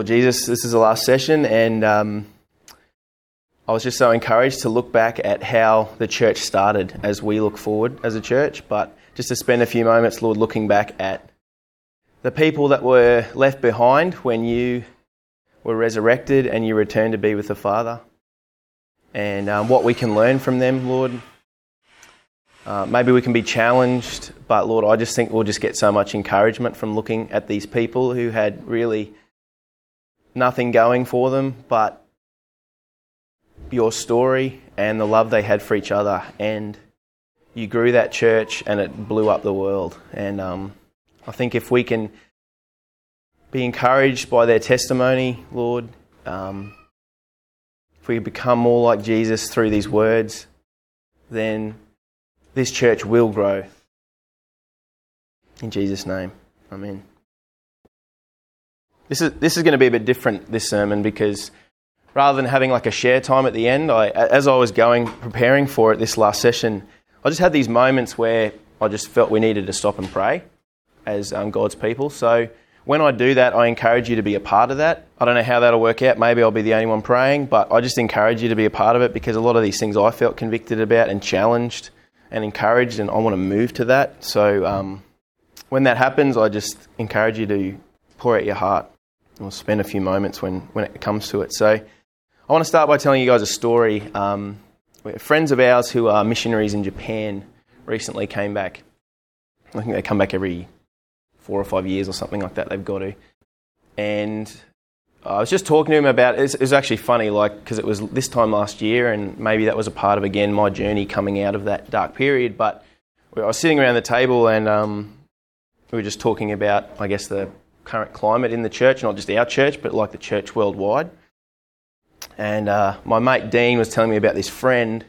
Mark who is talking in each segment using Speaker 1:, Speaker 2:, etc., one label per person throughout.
Speaker 1: Lord Jesus, this is the last session, and um, I was just so encouraged to look back at how the church started as we look forward as a church, but just to spend a few moments, Lord, looking back at the people that were left behind when you were resurrected and you returned to be with the Father, and um, what we can learn from them, Lord. Uh, maybe we can be challenged, but Lord, I just think we'll just get so much encouragement from looking at these people who had really nothing going for them but your story and the love they had for each other. And you grew that church and it blew up the world. And um, I think if we can be encouraged by their testimony, Lord, um, if we become more like Jesus through these words, then this church will grow. In Jesus' name, Amen. This is, this is going to be a bit different, this sermon, because rather than having like a share time at the end, I, as I was going, preparing for it this last session, I just had these moments where I just felt we needed to stop and pray as um, God's people. So when I do that, I encourage you to be a part of that. I don't know how that'll work out. Maybe I'll be the only one praying, but I just encourage you to be a part of it because a lot of these things I felt convicted about and challenged and encouraged, and I want to move to that. So um, when that happens, I just encourage you to pour out your heart we'll spend a few moments when, when it comes to it. So I want to start by telling you guys a story. Um, friends of ours who are missionaries in Japan recently came back. I think they come back every four or five years or something like that. They've got to. And I was just talking to him about it. It was actually funny, like because it was this time last year, and maybe that was a part of again my journey coming out of that dark period. But I was sitting around the table and um, we were just talking about, I guess, the current climate in the church, not just our church, but like the church worldwide. And uh, my mate Dean was telling me about this friend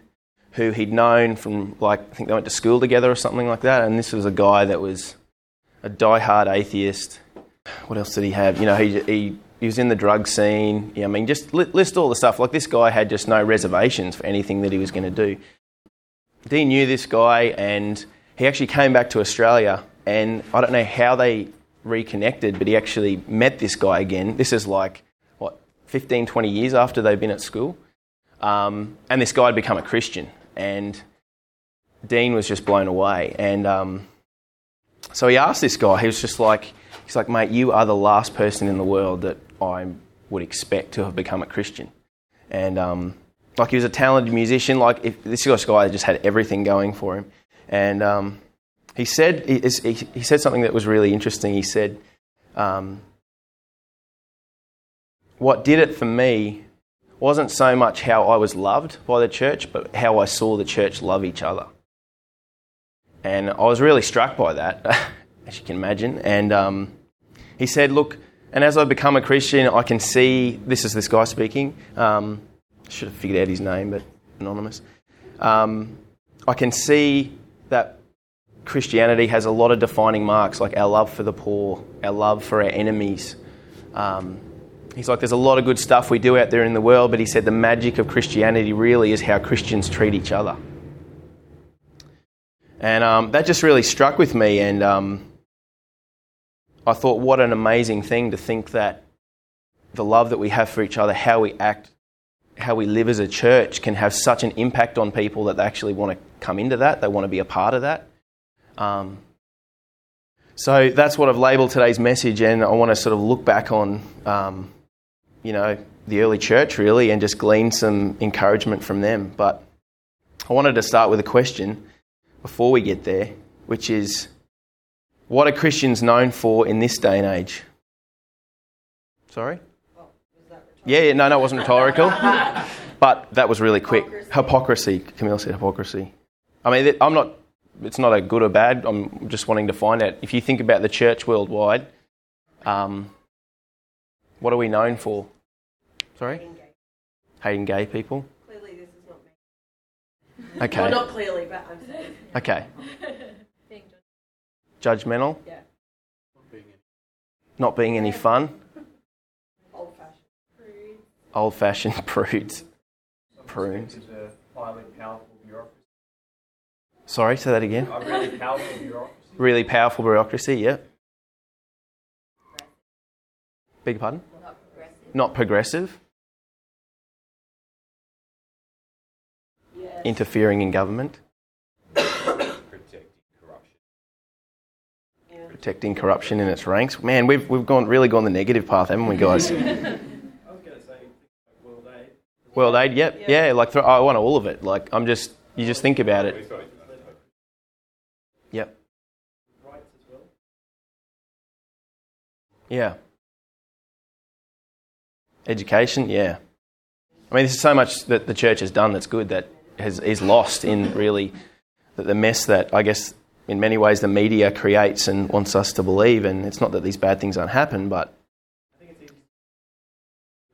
Speaker 1: who he'd known from, like, I think they went to school together or something like that. And this was a guy that was a die-hard atheist. What else did he have? You know, he, he, he was in the drug scene. Yeah, I mean, just list all the stuff. Like, this guy had just no reservations for anything that he was going to do. Dean knew this guy, and he actually came back to Australia. And I don't know how they reconnected, but he actually met this guy again. This is like, what, 15, 20 years after they've been at school. Um, and this guy had become a Christian. And Dean was just blown away. And um, so he asked this guy, he was just like, he's like, mate, you are the last person in the world that I would expect to have become a Christian. And um, like he was a talented musician, like if, this guy just had everything going for him. And um, he said, he, he, said something that was really interesting. He said, um, What did it for me wasn't so much how I was loved by the church, but how I saw the church love each other. And I was really struck by that, as you can imagine. And um, he said, Look, and as I become a Christian, I can see this is this guy speaking. Um, should have figured out his name, but anonymous. Um, I can see that Christianity has a lot of defining marks, like our love for the poor, our love for our enemies. Um, he's like, there's a lot of good stuff we do out there in the world, but he said the magic of Christianity really is how Christians treat each other. And um, that just really struck with me, and um, I thought, what an amazing thing to think that the love that we have for each other, how we act, how we live as a church, can have such an impact on people that they actually want to come into that, they want to be a part of that. Um, so that's what I've labelled today's message, and I want to sort of look back on, um, you know, the early church really, and just glean some encouragement from them. But I wanted to start with a question before we get there, which is, what are Christians known for in this day and age? Sorry. yeah, yeah, no, no, it wasn't rhetorical. but that was really quick. Hypocrisy. hypocrisy. Camille said hypocrisy. I mean, I'm not it's not a good or bad. I'm just wanting to find out. If you think about the church worldwide, um, what are we known for? Sorry?
Speaker 2: Hating gay,
Speaker 1: Hating gay people?
Speaker 2: Clearly, this is not
Speaker 1: me. Okay.
Speaker 2: well, not clearly, but I'm saying.
Speaker 1: Okay.
Speaker 2: Being
Speaker 1: Judgmental?
Speaker 2: Yeah.
Speaker 1: Not being any fun?
Speaker 2: Old fashioned. Prude.
Speaker 1: Old fashioned prudes. Prunes.
Speaker 3: Is a highly powerful bureaucracy.
Speaker 1: Sorry, say that again.
Speaker 3: A really powerful bureaucracy.
Speaker 1: Really powerful bureaucracy, yeah. Beg your pardon?
Speaker 2: Not progressive.
Speaker 1: not progressive,
Speaker 2: Yes.
Speaker 1: interfering in government,
Speaker 3: Protecting corruption.
Speaker 2: Yeah.
Speaker 1: protecting corruption in its ranks. Man, we've, we've gone really gone the negative path, haven't we, guys?
Speaker 3: I was going to say World Aid.
Speaker 1: World Aid, yep,
Speaker 2: Yeah.
Speaker 1: yeah. Like th- I want all of it. Like I'm just, you just think about it. Yeah. Education, yeah. I mean, there's so much that the church has done that's good that has is lost in really the, the mess that I guess in many ways the media creates and wants us to believe. And it's not that these bad things don't happen, but
Speaker 3: I think it's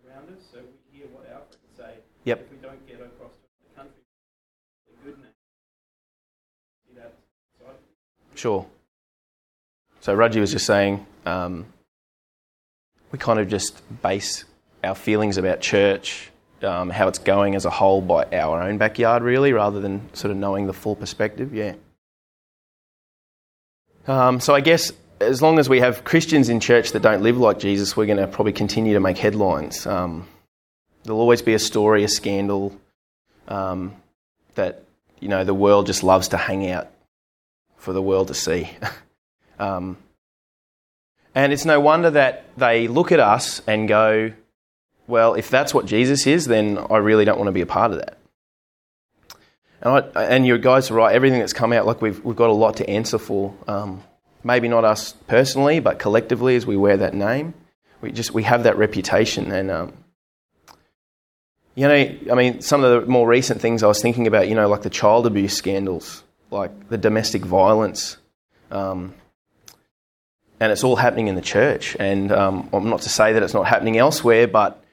Speaker 3: around us, so we hear what Alfred say.
Speaker 1: Yep.
Speaker 3: If we don't get across to the country, we're good now. See that side?
Speaker 1: Sure. So Raji was just saying um, we kind of just base our feelings about church, um, how it's going as a whole, by our own backyard, really, rather than sort of knowing the full perspective. Yeah. Um, so I guess as long as we have Christians in church that don't live like Jesus, we're going to probably continue to make headlines. Um, there'll always be a story, a scandal um, that you know the world just loves to hang out for the world to see. um, and it's no wonder that they look at us and go, well, if that's what Jesus is, then I really don't want to be a part of that. And, I, and you guys are right, everything that's come out, like we've, we've got a lot to answer for. Um, maybe not us personally, but collectively as we wear that name. We just we have that reputation. And, um, you know, I mean, some of the more recent things I was thinking about, you know, like the child abuse scandals like the domestic violence. Um, and it's all happening in the church. And um, I'm not to say that it's not happening elsewhere, but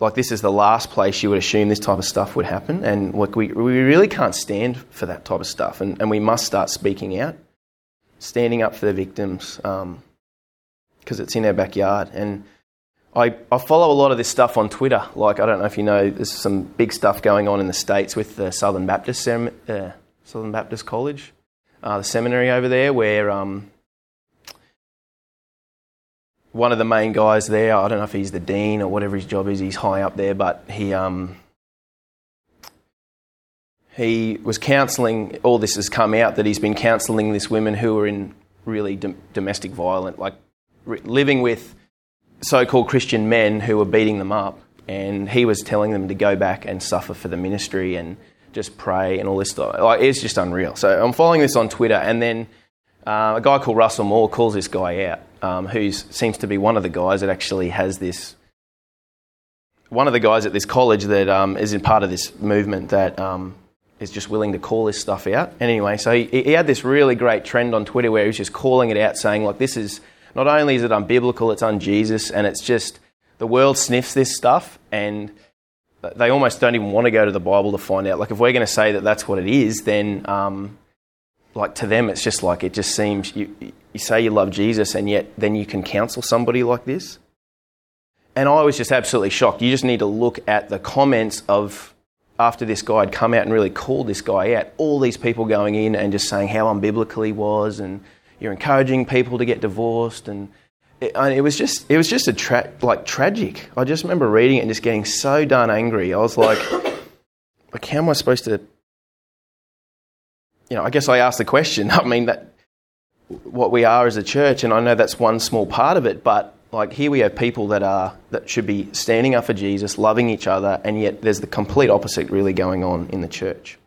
Speaker 1: like this is the last place you would assume this type of stuff would happen. And like we, we really can't stand for that type of stuff. And, and we must start speaking out, standing up for the victims because it's in our backyard. And I, I follow a lot of this stuff on Twitter. Like, I don't know if you know, there's some big stuff going on in the States with the Southern Baptist uh, Southern Baptist College, uh, the seminary over there, where um, one of the main guys there, I don't know if he's the dean or whatever his job is, he's high up there, but he um, he was counselling. All this has come out that he's been counselling this women who are in really dom- domestic violent, like re- living with so-called Christian men who were beating them up, and he was telling them to go back and suffer for the ministry and just pray and all this stuff. Like, it's just unreal. So I'm following this on Twitter, and then uh, a guy called Russell Moore calls this guy out, um, who seems to be one of the guys that actually has this. One of the guys at this college that um, is in part of this movement that um, is just willing to call this stuff out. Anyway, so he, he had this really great trend on Twitter where he was just calling it out, saying like, "This is not only is it unbiblical, it's un-Jesus, and it's just the world sniffs this stuff and." they almost don't even want to go to the Bible to find out. Like, if we're going to say that that's what it is, then, um, like, to them, it's just like, it just seems you, you say you love Jesus and yet then you can counsel somebody like this. And I was just absolutely shocked. You just need to look at the comments of after this guy had come out and really called this guy out. All these people going in and just saying how unbiblical he was and you're encouraging people to get divorced and it, it was just it was just a tra- like tragic. I just remember reading it and just getting so darn angry. I was like, like how am I supposed to? You know, I guess I asked the question. I mean that what we are as a church, and I know that's one small part of it, but like here we have people that are that should be standing up for Jesus, loving each other, and yet there's the complete opposite really going on in the church.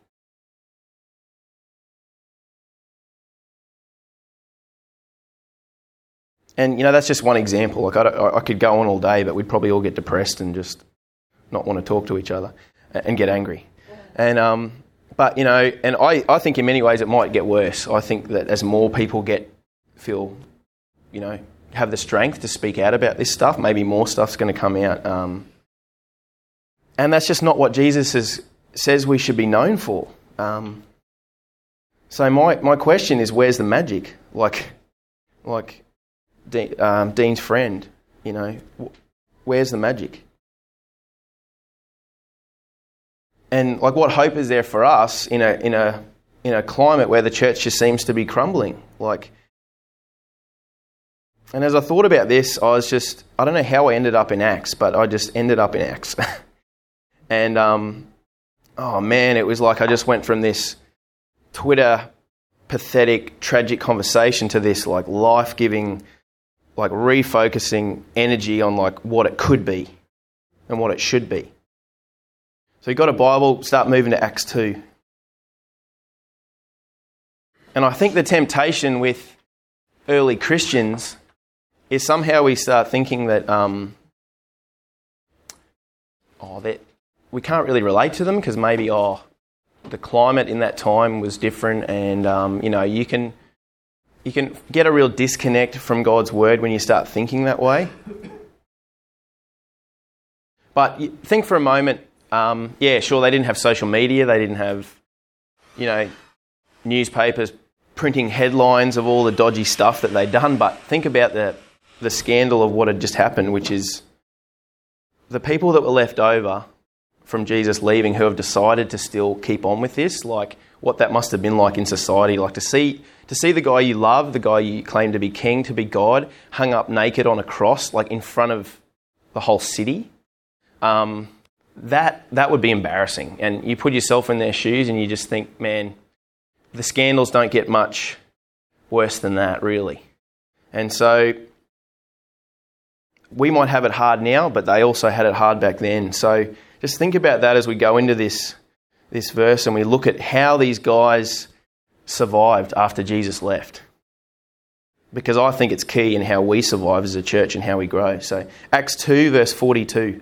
Speaker 1: And you know that's just one example. Like I, I, could go on all day, but we'd probably all get depressed and just not want to talk to each other and get angry. And um, but you know, and I, I think in many ways it might get worse. I think that as more people get feel, you know, have the strength to speak out about this stuff, maybe more stuff's going to come out. Um, and that's just not what Jesus says we should be known for. Um, so my, my question is, where's the magic? Like, like De- um, Dean's friend, you know, where's the magic? And like, what hope is there for us in a in a in a climate where the church just seems to be crumbling? Like, and as I thought about this, I was just, I don't know how I ended up in Acts, but I just ended up in Acts. and, um, oh man, it was like I just went from this Twitter pathetic, tragic conversation to this like life giving, like refocusing energy on like what it could be and what it should be. So you've got a Bible, start moving to Acts 2. And I think the temptation with early Christians is somehow we start thinking that, um, oh, that we can't really relate to them because maybe, oh, the climate in that time was different, and um, you know, you can you can get a real disconnect from God's word when you start thinking that way. But think for a moment, um, yeah, sure, they didn't have social media, they didn't have, you know, newspapers printing headlines of all the dodgy stuff that they'd done, but think about the, the scandal of what had just happened, which is the people that were left over from Jesus leaving who have decided to still keep on with this, like what that must have been like in society, like to see to see the guy you love, the guy you claim to be king, to be God, hung up naked on a cross, like in front of the whole city. Um, that that would be embarrassing. And you put yourself in their shoes, and you just think, man, the scandals don't get much worse than that, really. And so we might have it hard now, but they also had it hard back then. So just think about that as we go into this, this verse and we look at how these guys survived after Jesus left. Because I think it's key in how we survive as a church and how we grow. So, Acts 2, verse 42.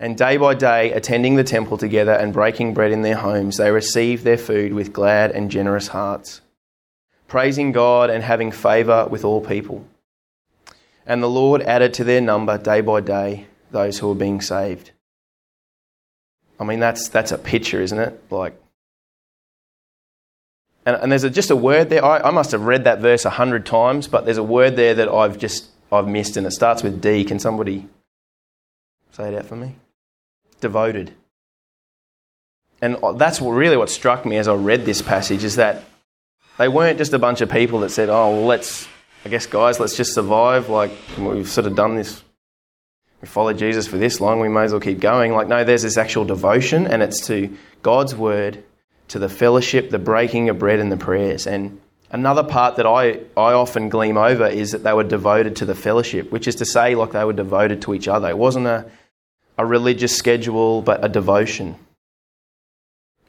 Speaker 1: And day by day, attending the temple together and breaking bread in their homes, they received their food with glad and generous hearts, praising God and having favour with all people. And the Lord added to their number day by day those who were being saved. I mean, that's, that's a picture, isn't it? Like, and, and there's a, just a word there. I, I must have read that verse a hundred times, but there's a word there that I've just I've missed, and it starts with D. Can somebody say it out for me? Devoted. And that's really what struck me as I read this passage is that they weren't just a bunch of people that said, oh, well, let's, I guess, guys, let's just survive. Like, we've sort of done this. We followed Jesus for this long, we may as well keep going. Like, no, there's this actual devotion, and it's to God's word, to the fellowship, the breaking of bread, and the prayers. And another part that I, I often gleam over is that they were devoted to the fellowship, which is to say, like, they were devoted to each other. It wasn't a a religious schedule, but a devotion.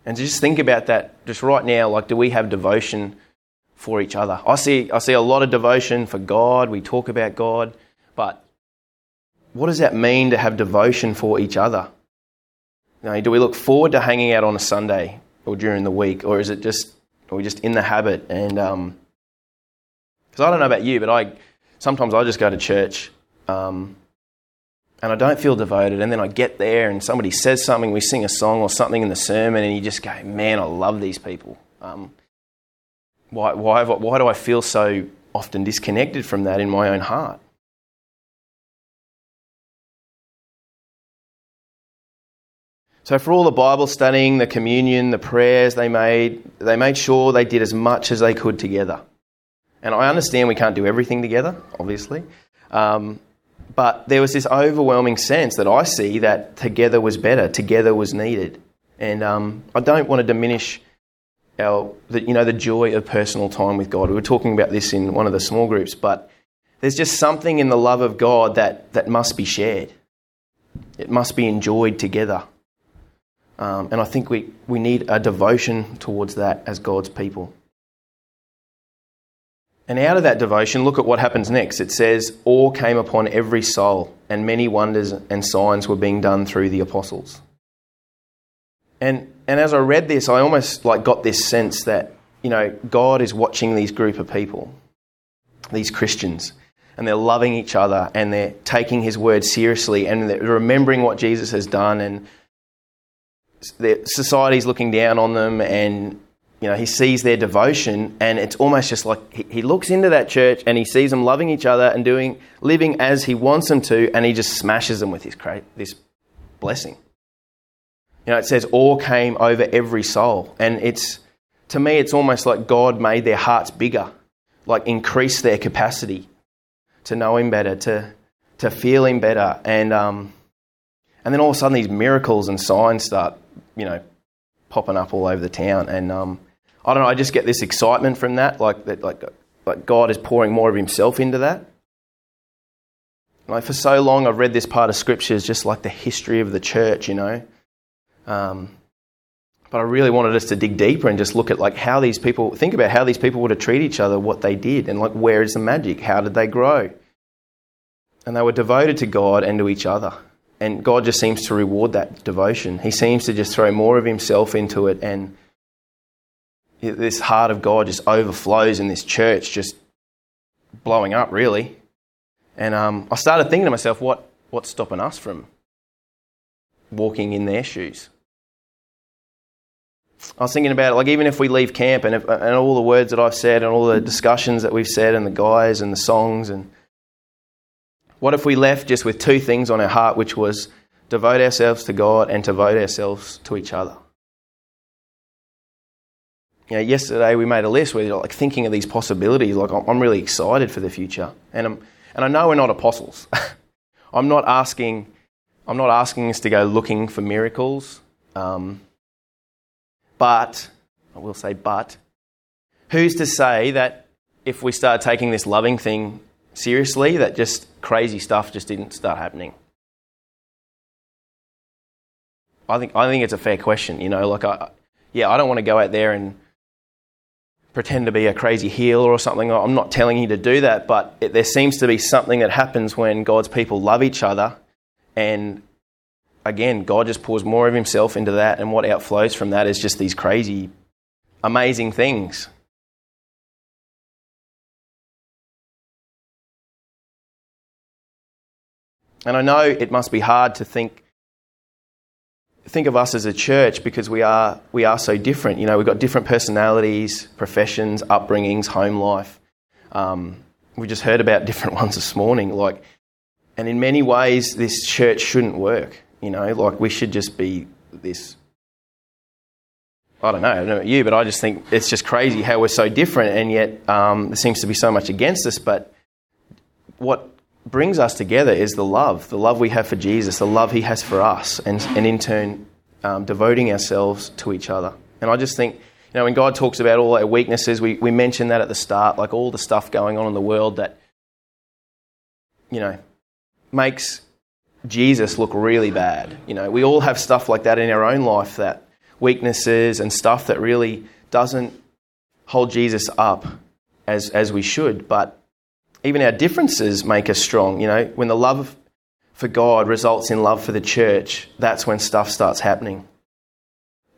Speaker 1: And just think about that just right now like, do we have devotion for each other? I see, I see a lot of devotion for God. We talk about God. But what does that mean to have devotion for each other? Know, do we look forward to hanging out on a Sunday or during the week? Or is it just, are we just in the habit? And, um, because I don't know about you, but I sometimes I just go to church um, and I don't feel devoted. And then I get there and somebody says something, we sing a song or something in the sermon, and you just go, man, I love these people. Um, why, why, why do I feel so often disconnected from that in my own heart? So, for all the Bible studying, the communion, the prayers they made, they made sure they did as much as they could together. And I understand we can't do everything together, obviously. Um, but there was this overwhelming sense that I see that together was better, together was needed. And um, I don't want to diminish our, the, you know, the joy of personal time with God. We were talking about this in one of the small groups, but there's just something in the love of God that, that must be shared. It must be enjoyed together. Um, and I think we, we need a devotion towards that as God's people. And out of that devotion, look at what happens next. It says, Awe came upon every soul, and many wonders and signs were being done through the apostles. And, and as I read this, I almost like got this sense that, you know, God is watching these group of people, these Christians. and they're loving each other and they're taking his word seriously and they're remembering what Jesus has done and their society's looking down on them and you know he sees their devotion and it's almost just like he, he looks into that church and he sees them loving each other and doing living as he wants them to and he just smashes them with his cra- this blessing. You know it says awe came over every soul. And it's to me it's almost like god made their hearts bigger like increase their capacity to know him better to to feel him better. And um and then all of a sudden these miracles and signs start you know, popping up all over the town. And um, I don't know, I just get this excitement from that, like that, like, like God is pouring more of Himself into that. Like for so long, I've read this part of Scripture as just like the history of the church, you know. Um, but I really wanted us to dig deeper and just look at like how these people think about how these people would have treated each other, what they did, and like where is the magic? How did they grow? And they were devoted to God and to each other and God just seems to reward that devotion. He seems to just throw more of Himself into it, and this heart of God just overflows in this church, just blowing up, really. And um, I started thinking to myself, what, what's stopping us from walking in their shoes? I was thinking about it, like even if we leave camp and, if, and all the words that I've said and all the discussions that we've said and the guys and the songs and what if we left just with two things on our heart, which was devote ourselves to God and devote ourselves to each other? You know, yesterday we made a list where you're like thinking of these possibilities. Like I'm really excited for the future, and I'm, and I know we're not apostles. I'm not asking, I'm not asking us to go looking for miracles. Um, but I will say, but who's to say that if we start taking this loving thing seriously, that just crazy stuff just didn't start happening? I think I think it's a fair question. You know, like I, yeah, I don't want to go out there and pretend to be a crazy healer or something. I'm not telling you to do that, but it, there seems to be something that happens when God's people love each other, and again, God just pours more of Himself into that, and what outflows from that is just these crazy, amazing things. And I know it must be hard to think think of us as a church because we are we are so different. You know, we've got different personalities, professions, upbringings, home life. Um, we just heard about different ones this morning. Like, and in many ways, this church shouldn't work. You know, like we should just be this. I don't know, I don't know about you, but I just think it's just crazy how we're so different, and yet um, there seems to be so much against us. But what brings us together is the love, the love we have for Jesus, the love he has for us, and, and in turn, um, devoting ourselves to each other. And I just think, you know, when God talks about all our weaknesses, we, we mentioned that at the start, like all the stuff going on in the world that, you know, makes Jesus look really bad. You know, we all have stuff like that in our own life that weaknesses and stuff that really doesn't hold Jesus up as, as we should. But even our differences make us strong. You know, when the love for God results in love for the church, that's when stuff starts happening.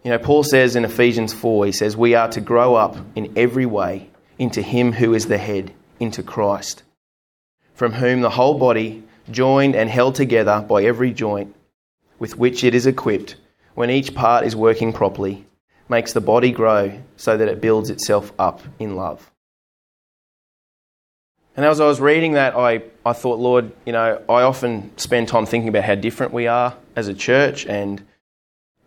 Speaker 1: You know, Paul says in Ephesians 4, he says, We are to grow up in every way into Him who is the head, into Christ, from whom the whole body, joined and held together by every joint with which it is equipped, when each part is working properly, makes the body grow so that it builds itself up in love. And as I was reading that, I, I thought, Lord, you know, I often spend time thinking about how different we are as a church, and,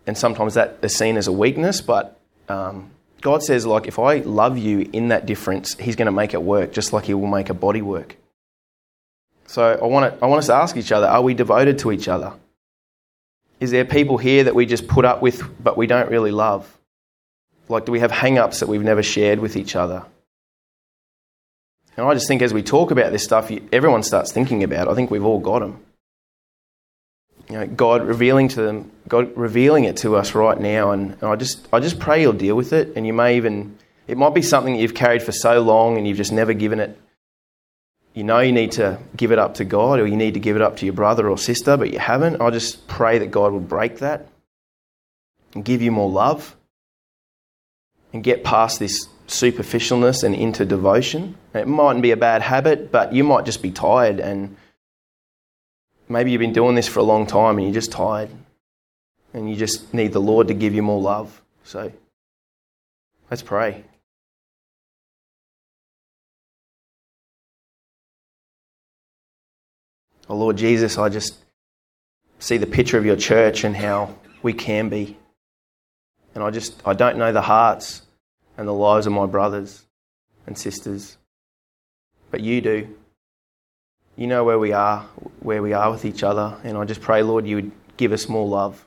Speaker 1: and sometimes that is seen as a weakness, but um, God says, like, if I love you in that difference, He's going to make it work, just like He will make a body work. So I want, to, I want us to ask each other are we devoted to each other? Is there people here that we just put up with but we don't really love? Like, do we have hang ups that we've never shared with each other? And I just think as we talk about this stuff, everyone starts thinking about it. I think we've all got them. You know, God revealing to them, God revealing it to us right now, and, and I just, I just pray you'll deal with it. And you may even, it might be something that you've carried for so long, and you've just never given it. You know you need to give it up to God, or you need to give it up to your brother or sister, but you haven't. I just pray that God would break that and give you more love, and get past this superficialness and into devotion it mightn't be a bad habit, but you might just be tired and maybe you've been doing this for a long time and you're just tired and you just need the Lord to give you more love. So let's pray. Oh Lord Jesus, I just see the picture of your church and how we can be. And I just I don't know the hearts and the lives of my brothers and sisters. But you do. You know where we are, where we are with each other, and I just pray, Lord, you would give us more love.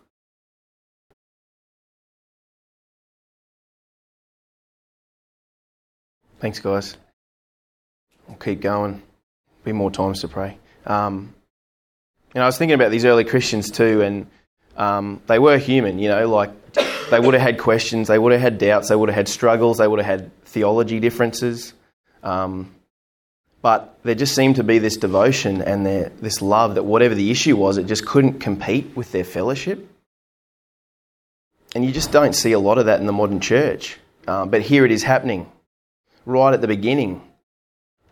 Speaker 1: Thanks, guys. I'll keep going. Be more times to pray. Um, and I was thinking about these early Christians too, and um, they were human, you know, like they would have had questions, they would have had doubts, they would have had struggles, they would have had theology differences. Um, but there just seemed to be this devotion and their, this love that whatever the issue was, it just couldn't compete with their fellowship. And you just don't see a lot of that in the modern church. Uh, but here it is happening right at the beginning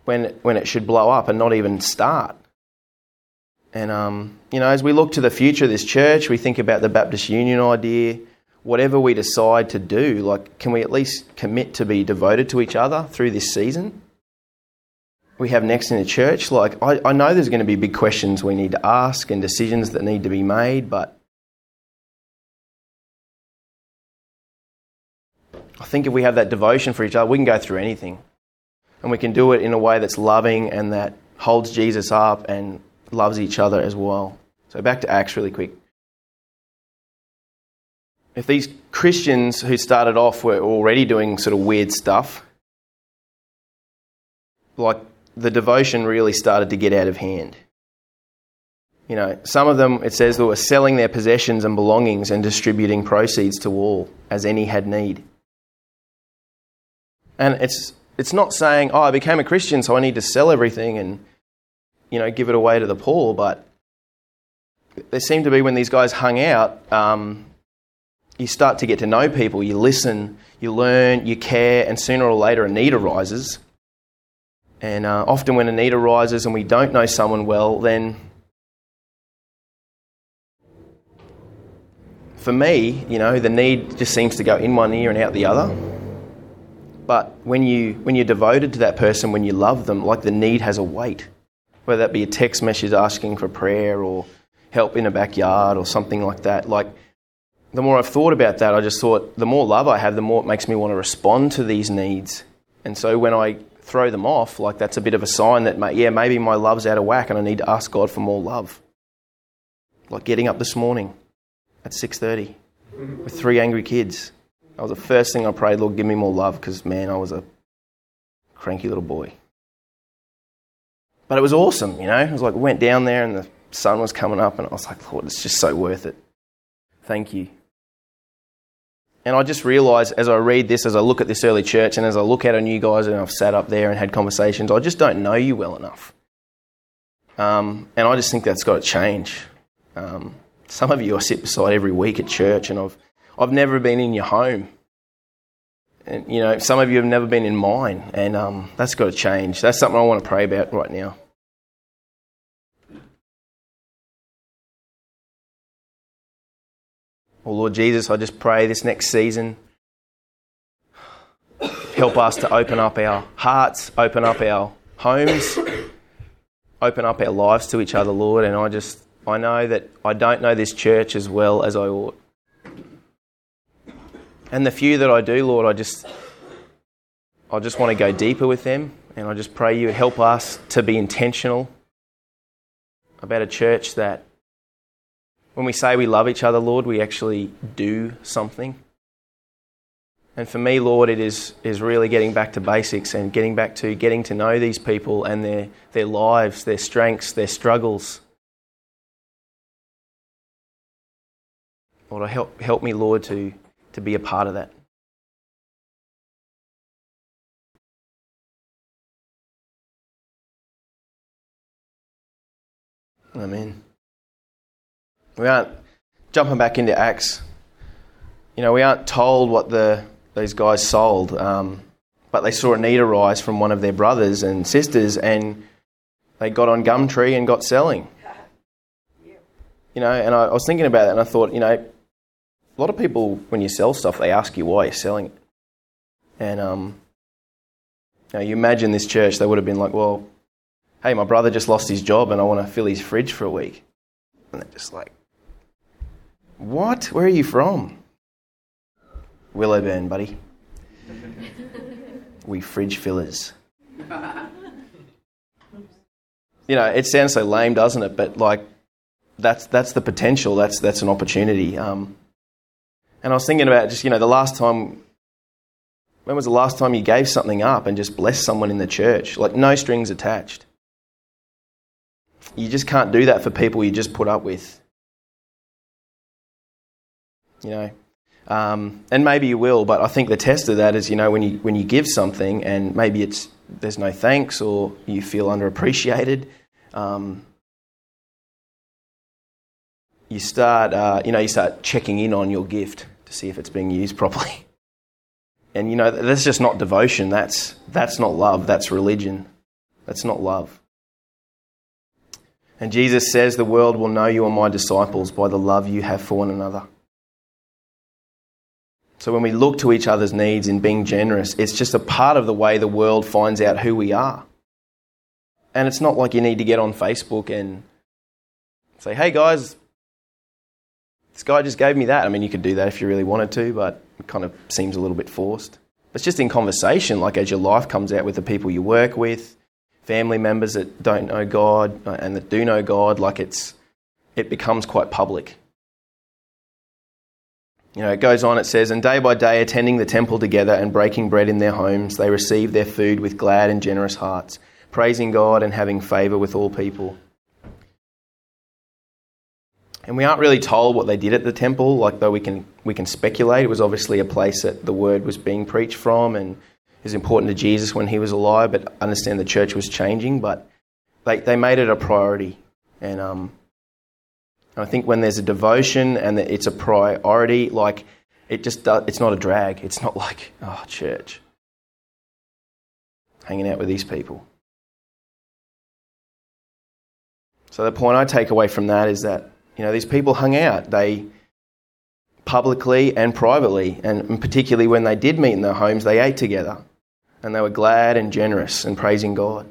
Speaker 1: when, when it should blow up and not even start. And, um, you know, as we look to the future of this church, we think about the Baptist Union idea. Whatever we decide to do, like, can we at least commit to be devoted to each other through this season? We have next in the church. Like, I, I know there's going to be big questions we need to ask and decisions that need to be made, but I think if we have that devotion for each other, we can go through anything. And we can do it in a way that's loving and that holds Jesus up and loves each other as well. So back to Acts really quick. If these Christians who started off were already doing sort of weird stuff, like the devotion really started to get out of hand. You know, some of them, it says, they were selling their possessions and belongings and distributing proceeds to all as any had need. And it's, it's not saying, oh, I became a Christian, so I need to sell everything and you know, give it away to the poor. But there seemed to be when these guys hung out, um, you start to get to know people, you listen, you learn, you care, and sooner or later a need arises. And uh, often when a need arises and we don't know someone well, then for me, you know, the need just seems to go in one ear and out the other. But when you when you're devoted to that person, when you love them, like the need has a weight whether that be a text message asking for prayer or help in a backyard or something like that. Like, the more I've thought about that, I just thought the more love I have, the more it makes me want to respond to these needs. And so when I throw them off, like that's a bit of a sign that, yeah, maybe my love's out of whack and I need to ask God for more love. Like getting up this morning at 6.30 with three angry kids. That was the first thing I prayed, Lord, give me more love because, man, I was a cranky little boy. But it was awesome, you know. It was like, went down there and the sun was coming up, and I was like, Lord, it's just so worth it. Thank you. And I just realised as I read this, as I look at this early church, and as I look at on you guys, and I've sat up there and had conversations, I just don't know you well enough. Um, and I just think that's got to change. Um, some of you I sit beside every week at church, and I've, I've never been in your home. And, you know, some of you have never been in mine, and um, that's got to change. That's something I want to pray about right now. Oh, Lord Jesus, I just pray this next season, help us to open up our hearts, open up our homes, open up our lives to each other, Lord. And I just, I know that I don't know this church as well as I ought. And the few that I do, Lord, I just I just want to go deeper with them and I just pray you help us to be intentional about a church that when we say we love each other, Lord, we actually do something. And for me, Lord, it is, is really getting back to basics and getting back to getting to know these people and their, their lives, their strengths, their struggles. Lord, help, help me, Lord, to to be a part of that. Amen. We aren't jumping back into Acts. You know, we aren't told what the these guys sold. Um, but they saw a need arise from one of their brothers and sisters, and they got on Gumtree and got selling. You know, and I, I was thinking about that, and I thought, you know, a lot of people when you sell stuff, they ask you why you're selling it, and um, you, know, you imagine this church, they would have been like, well, hey, my brother just lost his job, and I want to fill his fridge for a week, and they're just like, what? Where are you from? Willowburn, buddy. we fridge fillers. you know, it sounds so lame, doesn't it? But like, that's that's the potential. That's that's an opportunity. Um, and I was thinking about just you know the last time. When was the last time you gave something up and just blessed someone in the church? Like no strings attached. You just can't do that for people you just put up with. You know, um, and maybe you will, but I think the test of that is, you know, when you when you give something and maybe it's there's no thanks or you feel underappreciated, um, you start, uh, you know, you start checking in on your gift to see if it's being used properly. And you know, that's just not devotion. That's that's not love. That's religion. That's not love. And Jesus says, "The world will know you are my disciples by the love you have for one another." So when we look to each other's needs in being generous, it's just a part of the way the world finds out who we are. And it's not like you need to get on Facebook and say, hey guys, this guy just gave me that. I mean, you could do that if you really wanted to, but it kind of seems a little bit forced. It's just in conversation, like as your life comes out with the people you work with, family members that don't know God uh, and that do know God, like it's, it becomes quite public. You know, it goes on, it says, And day by day, attending the temple together and breaking bread in their homes, they received their food with glad and generous hearts, praising God and having favour with all people. And we aren't really told what they did at the temple, like though we can, we can speculate. It was obviously a place that the word was being preached from and is important to Jesus when he was alive, but understand the church was changing. But they, they made it a priority. And um, I think when there's a devotion and it's a priority, like it just does, it's not a drag. It's not like, oh, church, hanging out with these people. So the point I take away from that is that, you know, these people hung out. They publicly and privately, and particularly when they did meet in their homes, they ate together. And they were glad and generous and praising God.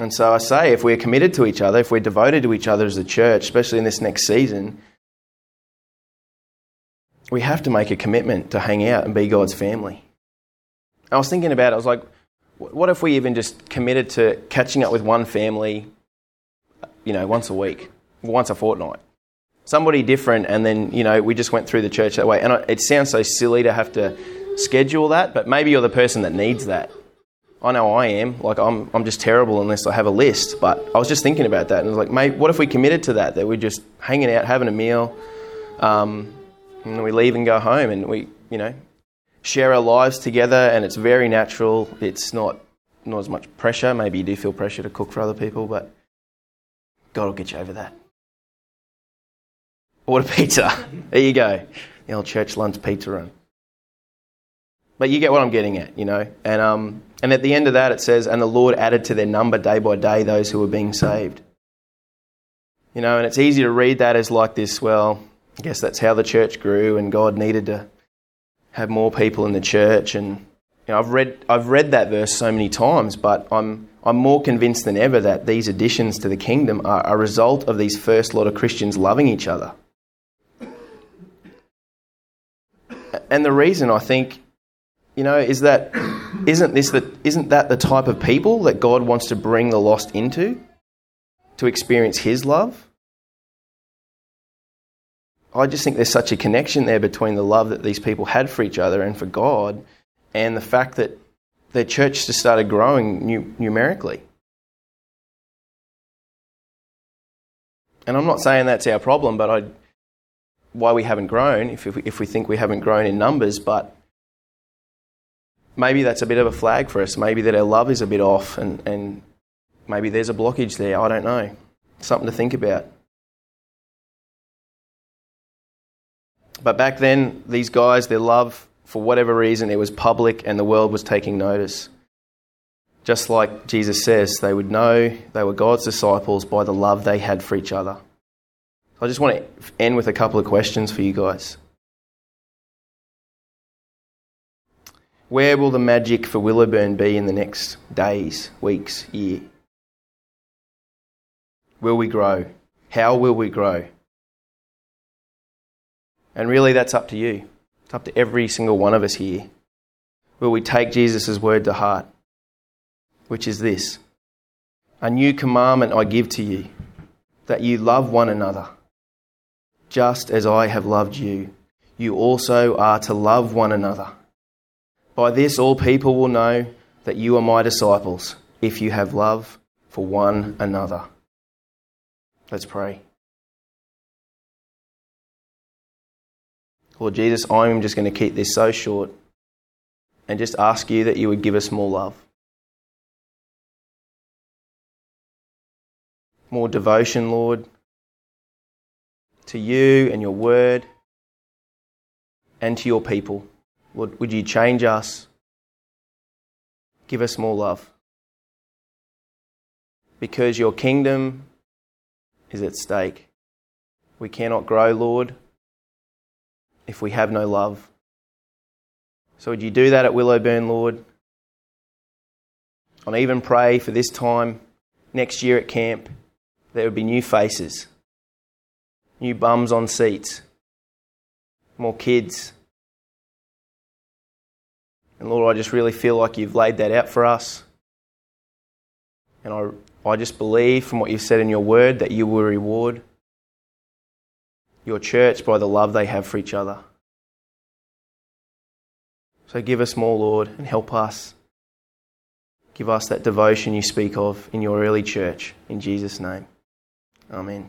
Speaker 1: And so I say, if we're committed to each other, if we're devoted to each other as a church, especially in this next season, we have to make a commitment to hang out and be God's family. I was thinking about it, I was like, what if we even just committed to catching up with one family, you know, once a week, once a fortnight? Somebody different, and then, you know, we just went through the church that way. And it sounds so silly to have to schedule that, but maybe you're the person that needs that. I know I am. Like, I'm, I'm just terrible unless I have a list. But I was just thinking about that. And I was like, mate, what if we committed to that? That we're just hanging out, having a meal, um, and we leave and go home and we, you know, share our lives together and it's very natural. It's not, not as much pressure. Maybe you do feel pressure to cook for other people, but God will get you over that. Order pizza. there you go. The old church lunch pizza run. But you get what I'm getting at, you know. And, um, and at the end of that, it says, And the Lord added to their number day by day those who were being saved. You know, and it's easy to read that as like this, well, I guess that's how the church grew and God needed to have more people in the church. And you know, I've, read, I've read that verse so many times, but I'm, I'm more convinced than ever that these additions to the kingdom are a result of these first lot of Christians loving each other. And the reason I think you know, is that isn't this the isn't that the type of people that God wants to bring the lost into to experience his love? I just think there's such a connection there between the love that these people had for each other and for God and the fact that their church just started growing nu- numerically. And I'm not saying that's our problem, but I, why we haven't grown, if, if we, if we think we haven't grown in numbers, but maybe that's a bit of a flag for us. Maybe that our love is a bit off and, and maybe there's a blockage there. I don't know. Something to think about. But back then, these guys, their love, for whatever reason, it was public and the world was taking notice. Just like Jesus says, they would know they were God's disciples by the love they had for each other. I just want to end with a couple of questions for you guys. Where will the magic for Willowburn be in the next days, weeks, year? Will we grow? How will we grow? And really, that's up to you. It's up to every single one of us here. Will we take Jesus' word to heart? Which is this A new commandment I give to you, that you love one another. Just as I have loved you, you also are to love one another. By this, all people will know that you are my disciples, if you have love for one another. Let's pray. Lord Jesus, I'm just going to keep this so short and just ask you that you would give us more love, more devotion, Lord, to you and your word and to your people. Lord, would you change us? Give us more love. Because your kingdom is at stake. We cannot grow, Lord, if we have no love. So would you do that at Willowburn, Lord? And even pray for this time next year at camp, there would be new faces, new bums on seats, more kids and Lord, I just really feel like you've laid that out for us. And I, I just believe from what you've said in your word that you will reward your church by the love they have for each other. So give us more, Lord, and help us. Give us that devotion you speak of in your early church. In Jesus' name. Amen.